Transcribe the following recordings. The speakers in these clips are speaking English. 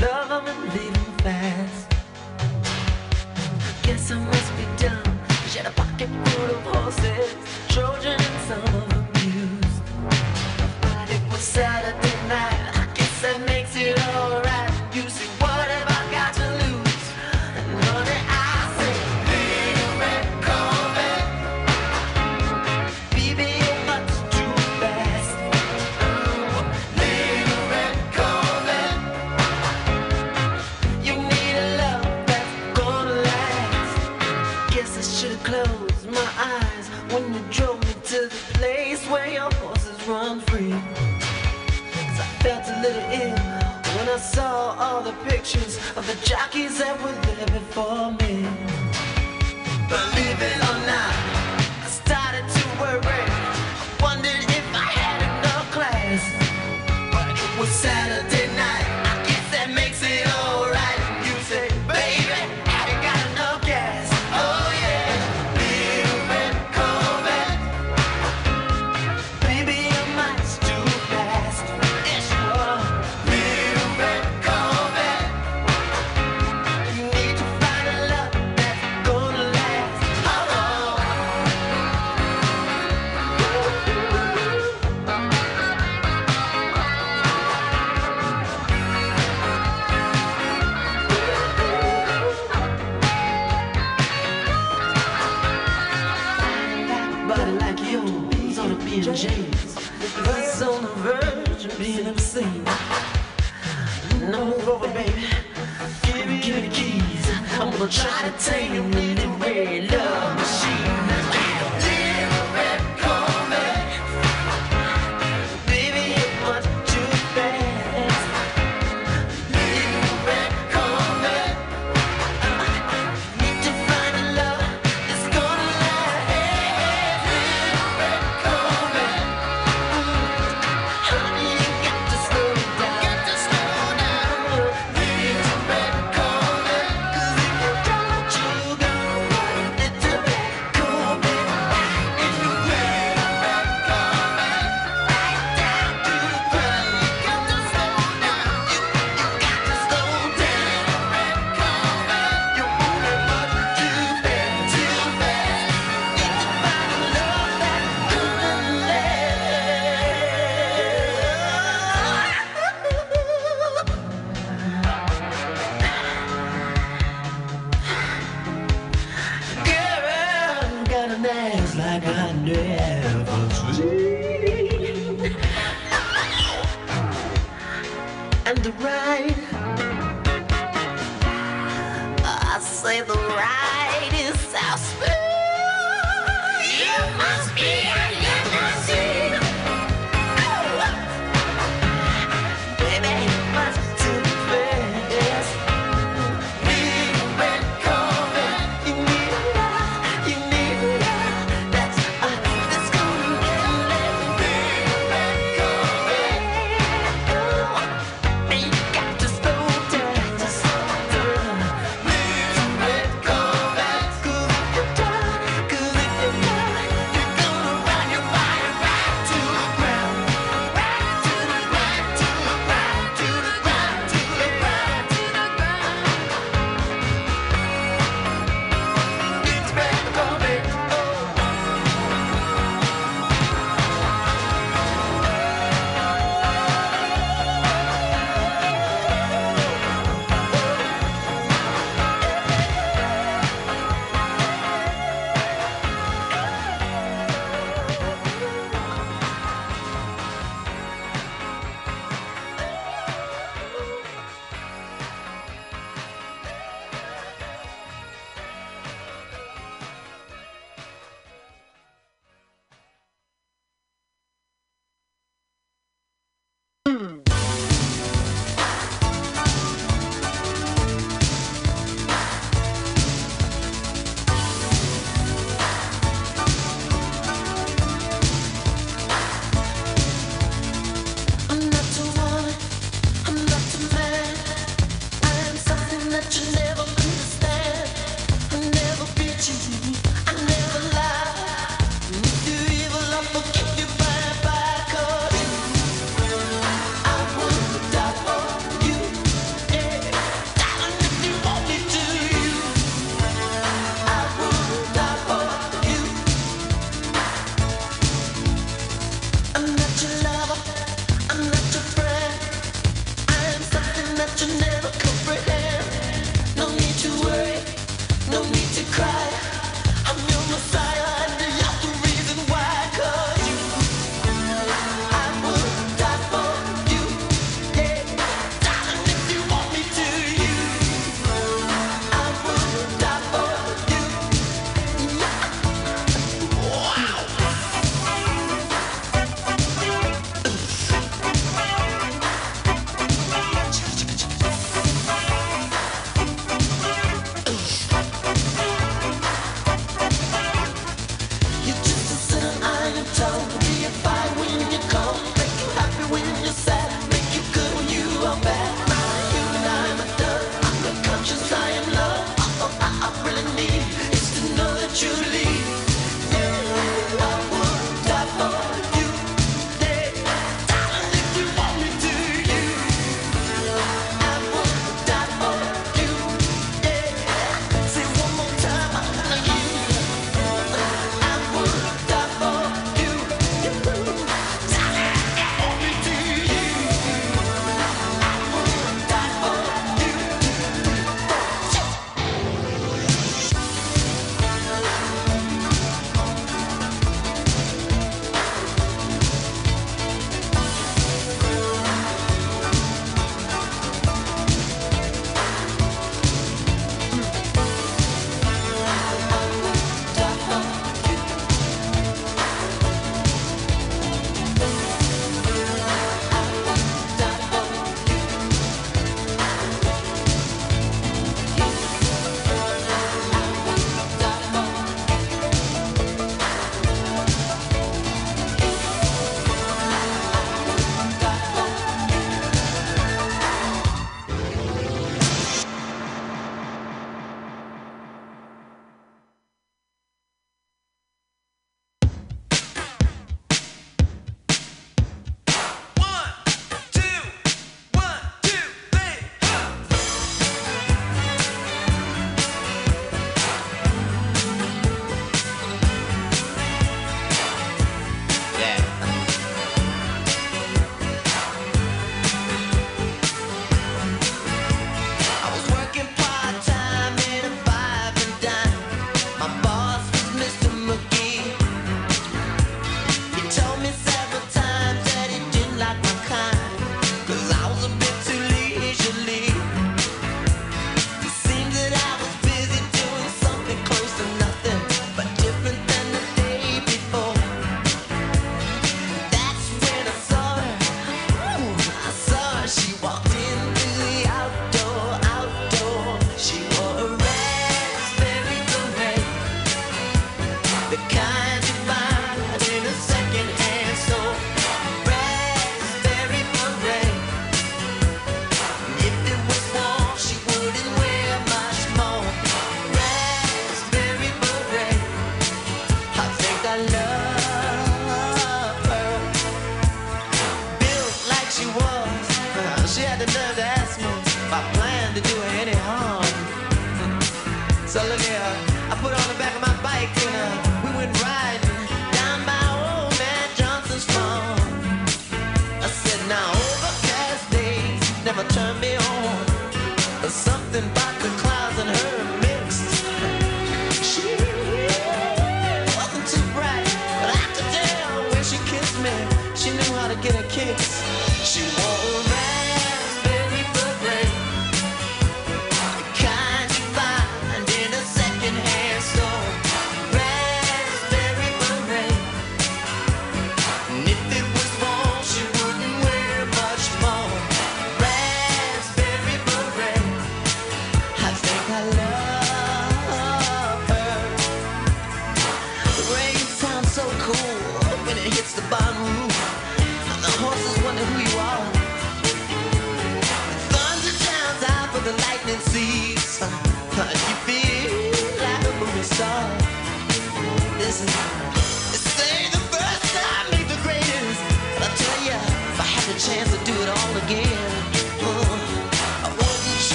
love 'em fast.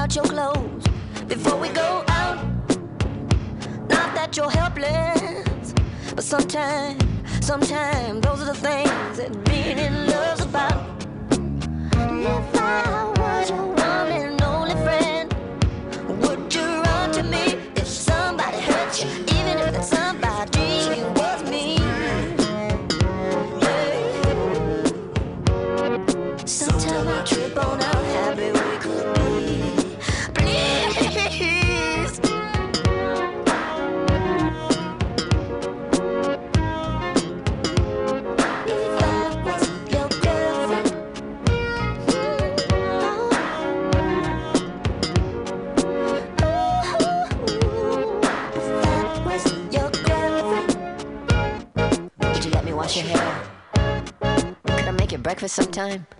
Out your clothes breakfast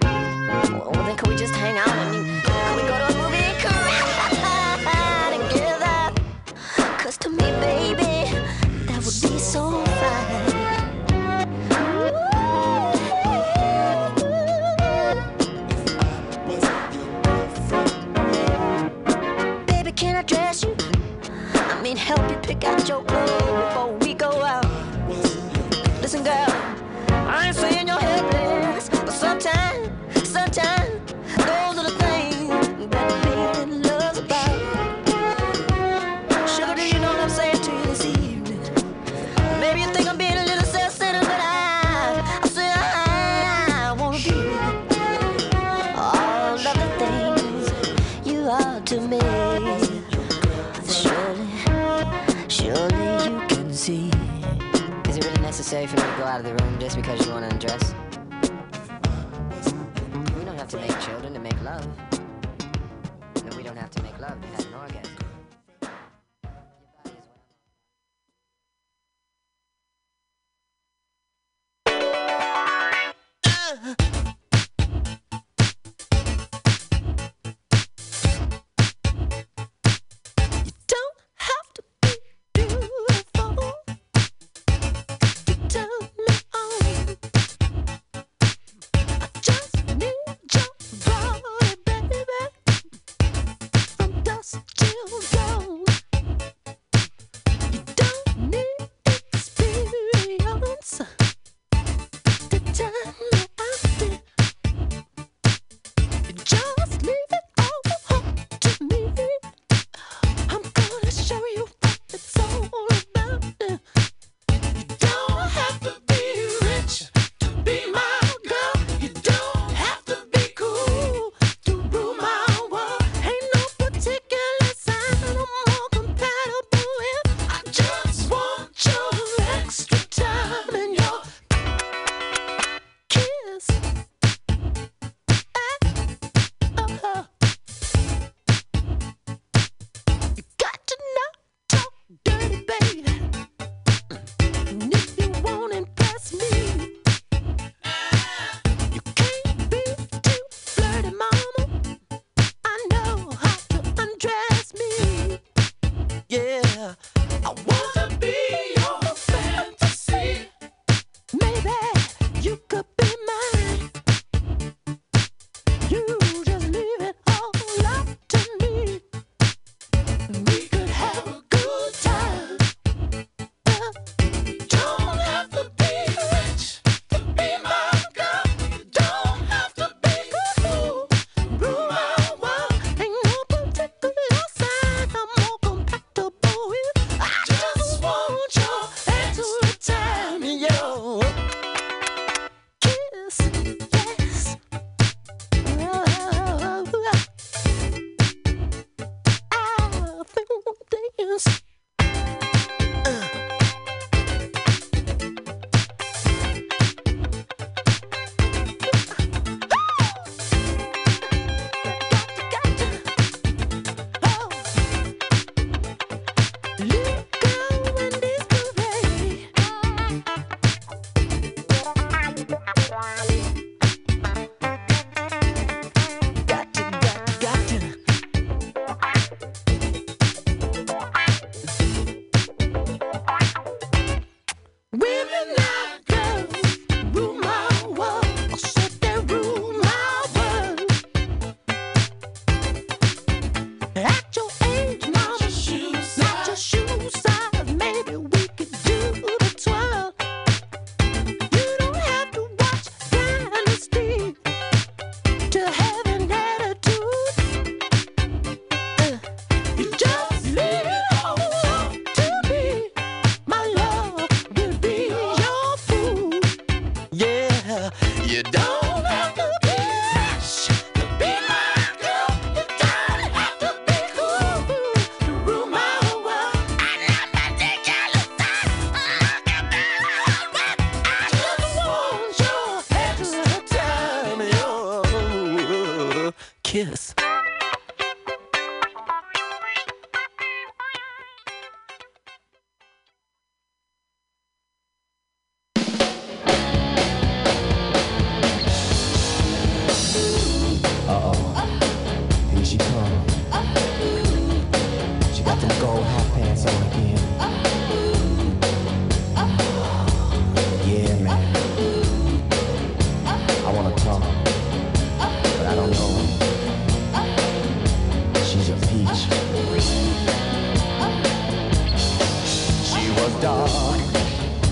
was dark,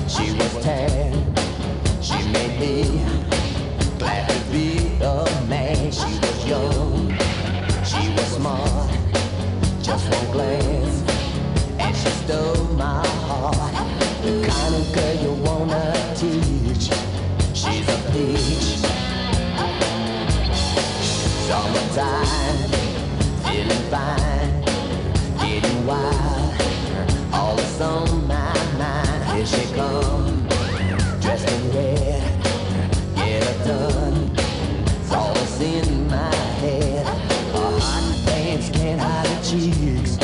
she was tan. She made me glad to be a man. She was young, she was smart, just one glance, and she stole my heart. The kind of girl you wanna teach. She's a peach. Summertime, feeling fine, getting wild. All my mind. Here she comes, dressed in red. Get her done. In my head. Her hot pants can't hide her cheeks.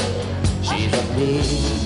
She's a peach.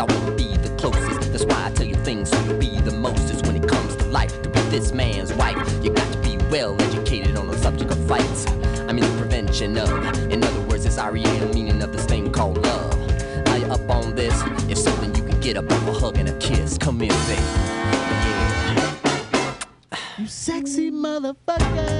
I wanna be the closest. That's why I tell you things so you'll be the mostest when it comes to life. To be this man's wife, you got to be well educated on the subject of fights. I mean the prevention of. In other words, it's REM meaning of this thing called love. Are you up on this? If so, then you can get up off a hug and a kiss. Come here, baby. You sexy motherfucker.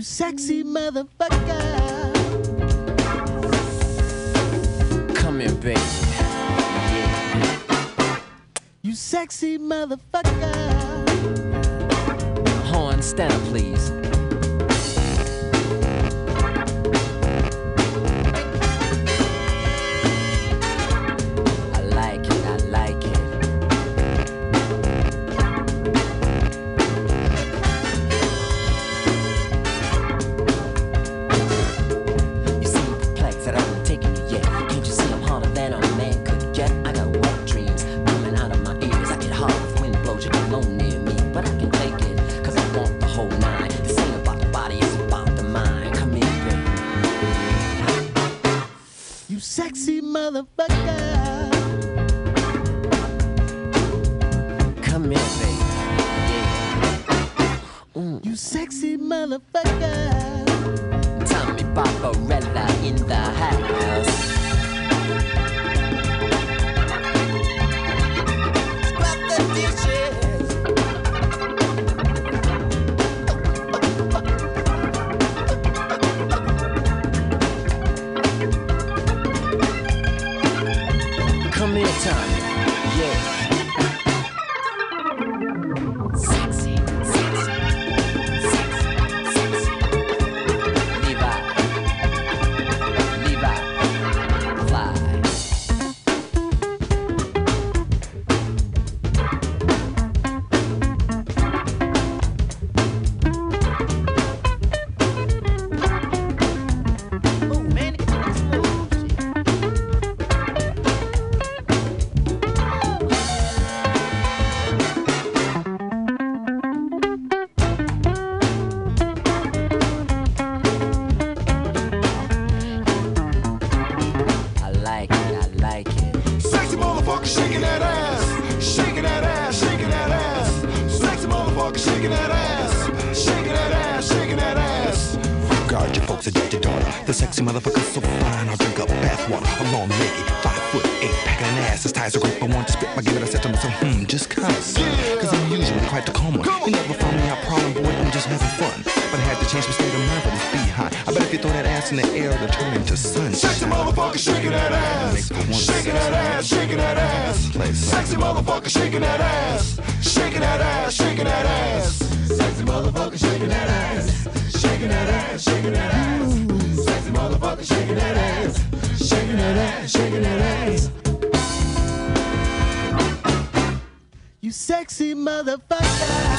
You sexy motherfucker. Come here, baby. Yeah. You sexy motherfucker. Horn, stand up, please. motherfucker shaking that ass. Shaking that ass, shaking that ass. Sexy motherfucker shaking that ass. Shaking that ass, shaking that ass. Sexy motherfucker shaking that ass. Shaking that ass, shaking that ass. Sexy motherfucker shaking that ass. Shaking that ass, shaking that ass. You sexy motherfucker.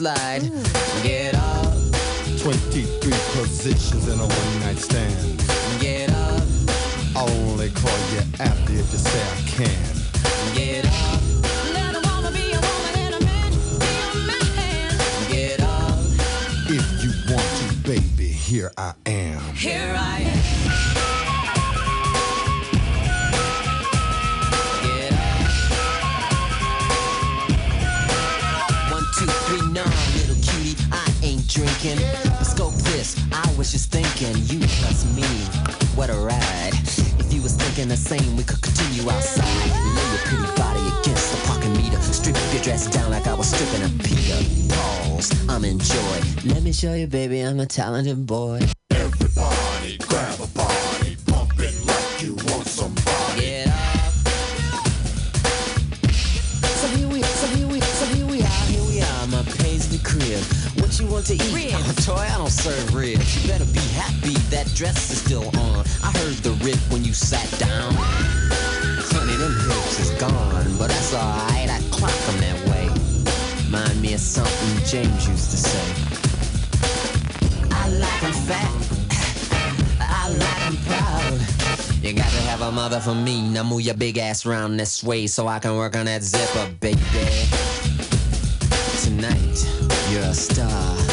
slide. It's something James used to say. I like him fat. I like him proud. You gotta have a mother for me. Now move your big ass round this way so I can work on that zipper, baby. Tonight, you're a star.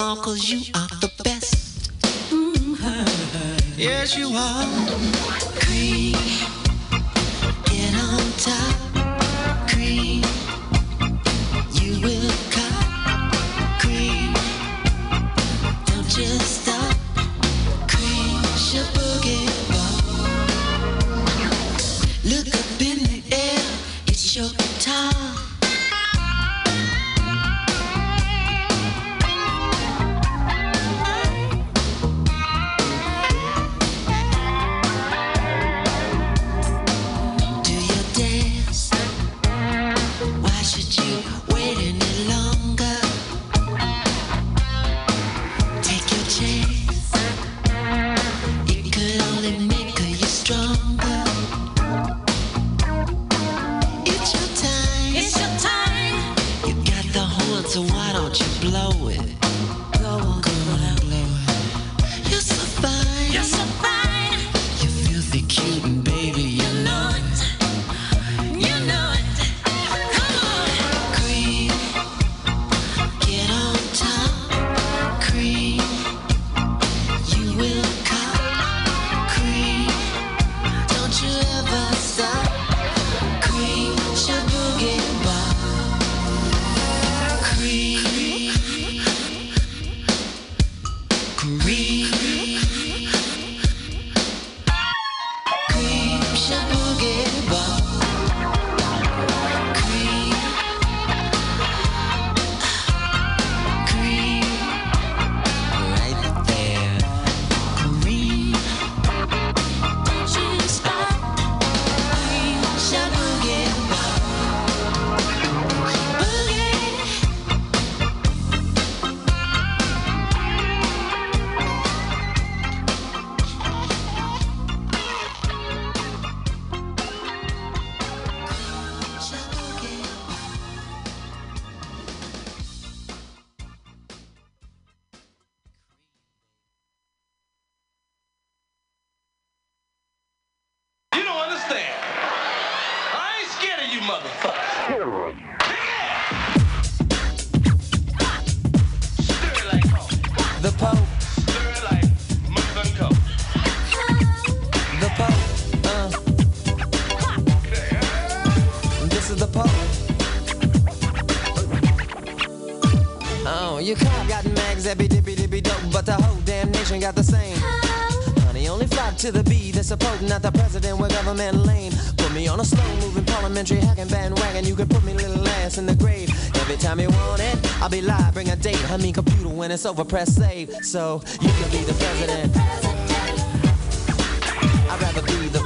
Cause you are the best. Mhm. Yes, you are. Cream, damn got the same. Honey, only flock to the beat that's supporting not the president with government lame. Put me on a slow moving parliamentary hacking bandwagon. You can put me little ass in the grave. Every time you want it, I'll be live, bring a date. I mean, computer when it's over, press save. So you can be the president. I'd rather be the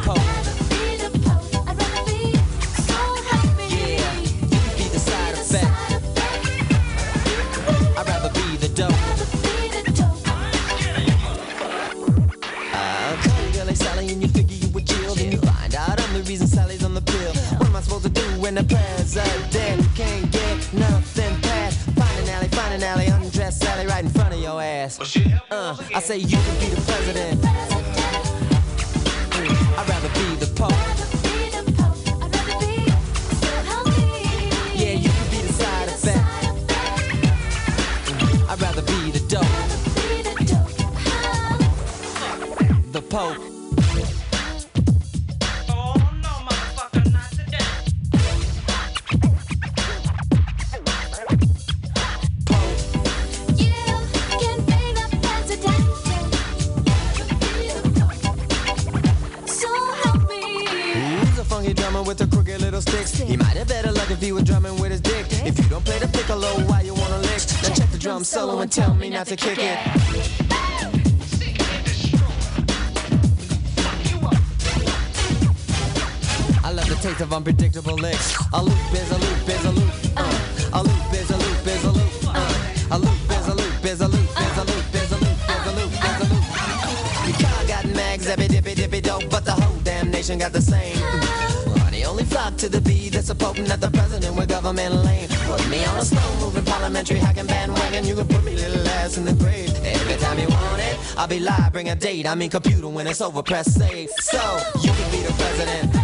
not to kick it. I love the taste of unpredictable licks. A loop is a loop is a loop. Uh. A loop is a loop is a loop. Uh. A loop is a loop is a loop is a loop is a loop is a loop is a loop. Your car got mags, every dippy dippy dope, but the whole damn nation got the same. Honey, only flock to the beat that's supporting not the president with government lane. Put me on a slow moving parliamentary hacking bandwagon. In the grave. Every time you want it, I'll be live, bring a date. I mean computer when it's over, press save. So you can be the president.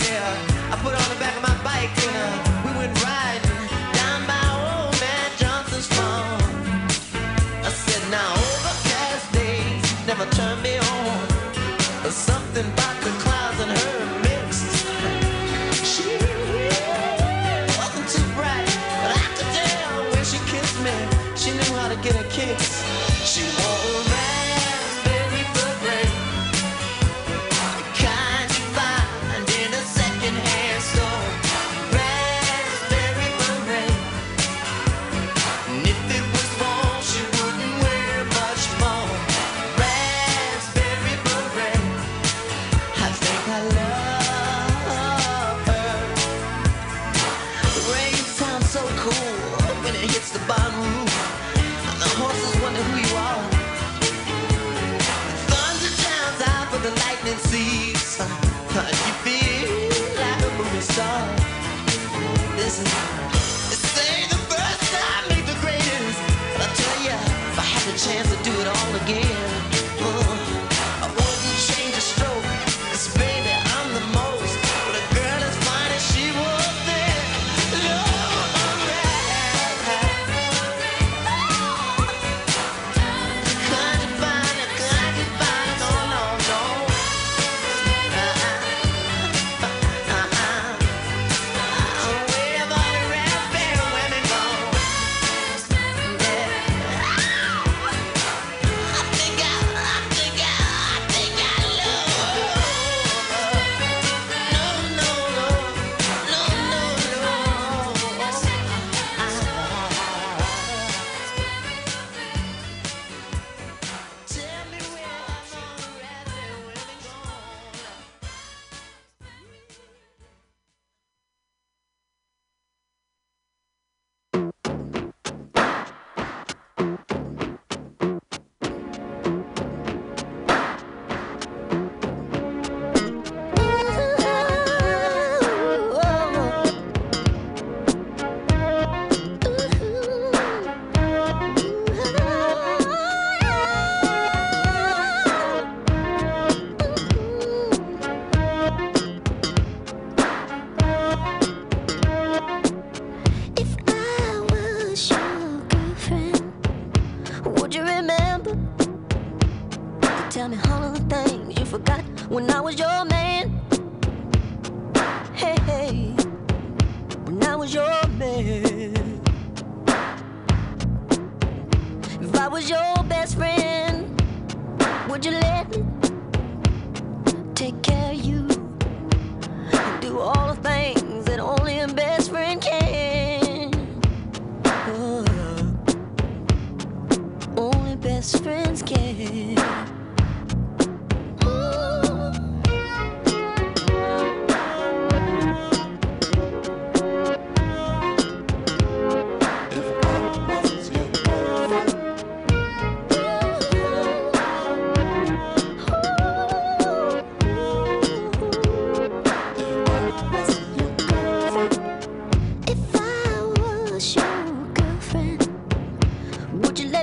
I put on the back of my bike and uh,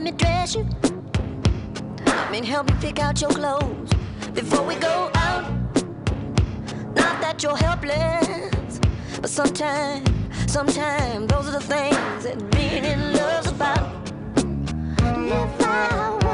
me dress you. I mean, help me pick out your clothes before we go out. Not that you're helpless, but sometimes, sometimes those are the things that being in love's about. If I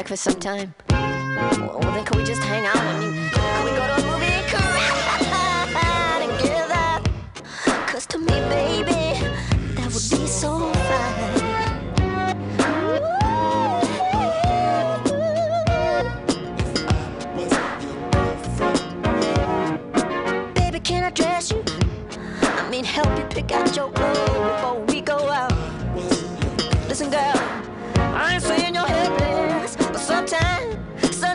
breakfast sometime. Well, well then, can we just hang out? I mean, can we go to a movie? Come on, together. Cause to me, baby, that would be so fine. Baby, can I dress you? I mean, help you pick out your clothes before we go out. Listen, girl, I ain't saying.